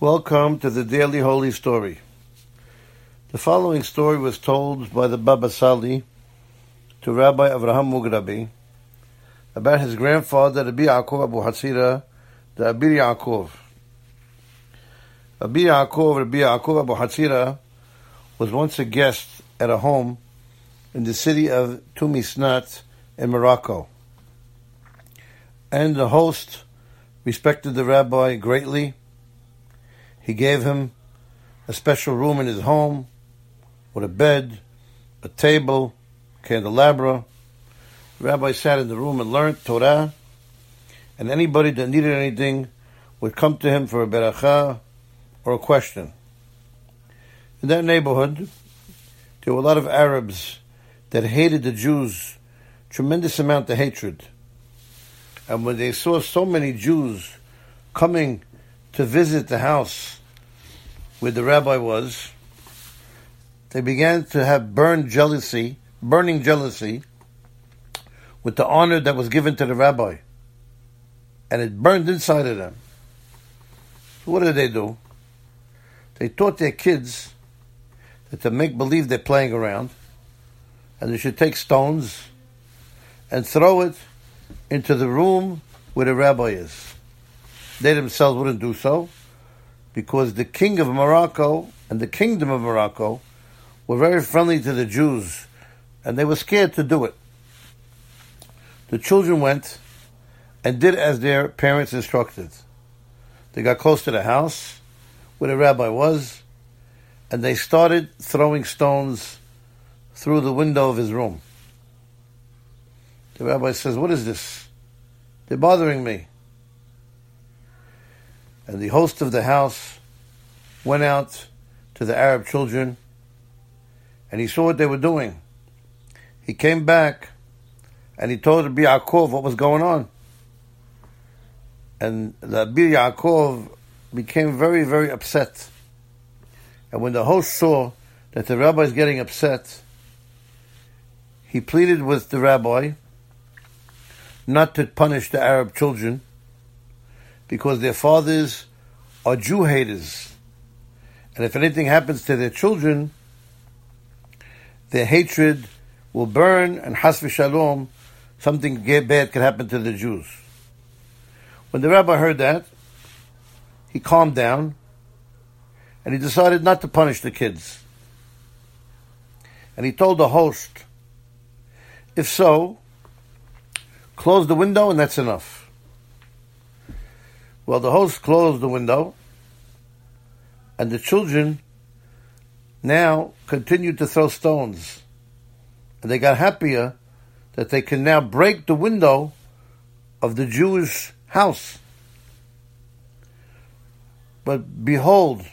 Welcome to the Daily Holy Story. The following story was told by the Baba Sali to Rabbi Avraham Mugrabi about his grandfather, Rabbi Yaakov Abu Hatzira, the Abir Yaakov. Rabbi Yaakov, Rabbi Yaakov Abu Hatzira, was once a guest at a home in the city of Tumisnat in Morocco. And the host respected the rabbi greatly he gave him a special room in his home with a bed, a table, candelabra. The rabbi sat in the room and learned Torah, and anybody that needed anything would come to him for a beracha or a question. In that neighborhood, there were a lot of Arabs that hated the Jews, tremendous amount of hatred. And when they saw so many Jews coming to visit the house where the rabbi was, they began to have burned jealousy, burning jealousy, with the honor that was given to the rabbi. And it burned inside of them. So what did they do? They taught their kids that to make believe they're playing around, and they should take stones and throw it into the room where the rabbi is. They themselves wouldn't do so because the king of Morocco and the kingdom of Morocco were very friendly to the Jews and they were scared to do it. The children went and did as their parents instructed. They got close to the house where the rabbi was and they started throwing stones through the window of his room. The rabbi says, What is this? They're bothering me. And the host of the house went out to the Arab children and he saw what they were doing. He came back and he told Rabbi Yaakov what was going on. And Rabbi Yaakov became very, very upset. And when the host saw that the rabbi is getting upset, he pleaded with the rabbi not to punish the Arab children because their fathers are Jew haters. And if anything happens to their children, their hatred will burn, and has shalom, something bad could happen to the Jews. When the rabbi heard that, he calmed down, and he decided not to punish the kids. And he told the host, if so, close the window and that's enough. Well, the host closed the window, and the children now continued to throw stones. And they got happier that they can now break the window of the Jewish house. But behold,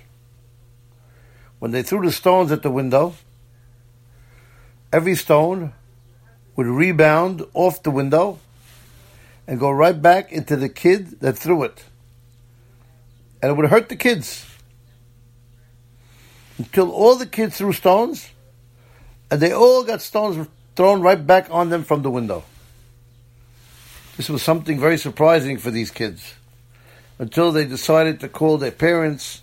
when they threw the stones at the window, every stone would rebound off the window and go right back into the kid that threw it and it would hurt the kids. Until all the kids threw stones, and they all got stones thrown right back on them from the window. This was something very surprising for these kids. Until they decided to call their parents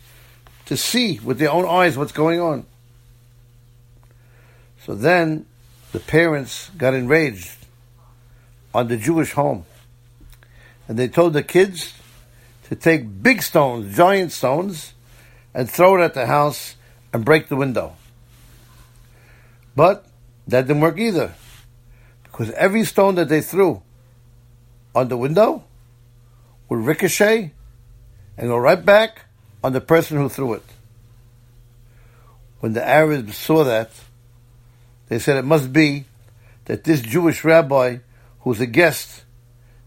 to see with their own eyes what's going on. So then the parents got enraged on the Jewish home. And they told the kids to take big stones, giant stones, and throw it at the house and break the window. But that didn't work either. Because every stone that they threw on the window would ricochet and go right back on the person who threw it. When the Arabs saw that, they said it must be that this Jewish rabbi, who's a guest,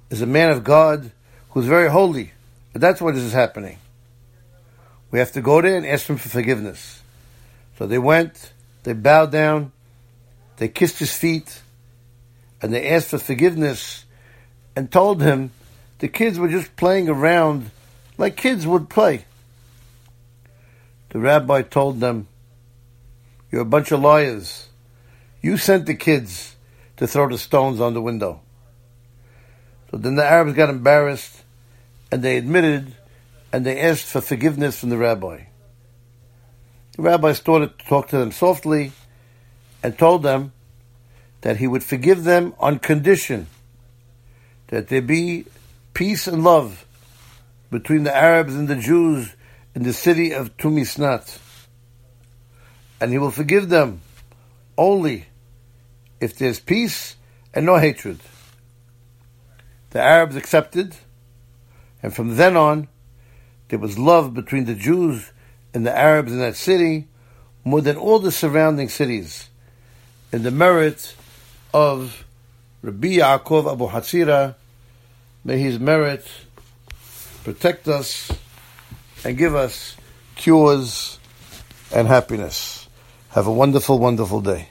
is a man of God who's very holy. But that's what is happening. We have to go there and ask him for forgiveness. So they went, they bowed down, they kissed his feet, and they asked for forgiveness and told him the kids were just playing around like kids would play. The rabbi told them, You're a bunch of liars. You sent the kids to throw the stones on the window. So then the Arabs got embarrassed and they admitted and they asked for forgiveness from the rabbi. The rabbi started to talk to them softly and told them that he would forgive them on condition that there be peace and love between the Arabs and the Jews in the city of Tumisnat. And he will forgive them only if there's peace and no hatred. The Arabs accepted, and from then on, there was love between the Jews and the Arabs in that city more than all the surrounding cities. In the merit of Rabbi Yaakov Abu Hatzira, may his merit protect us and give us cures and happiness. Have a wonderful, wonderful day.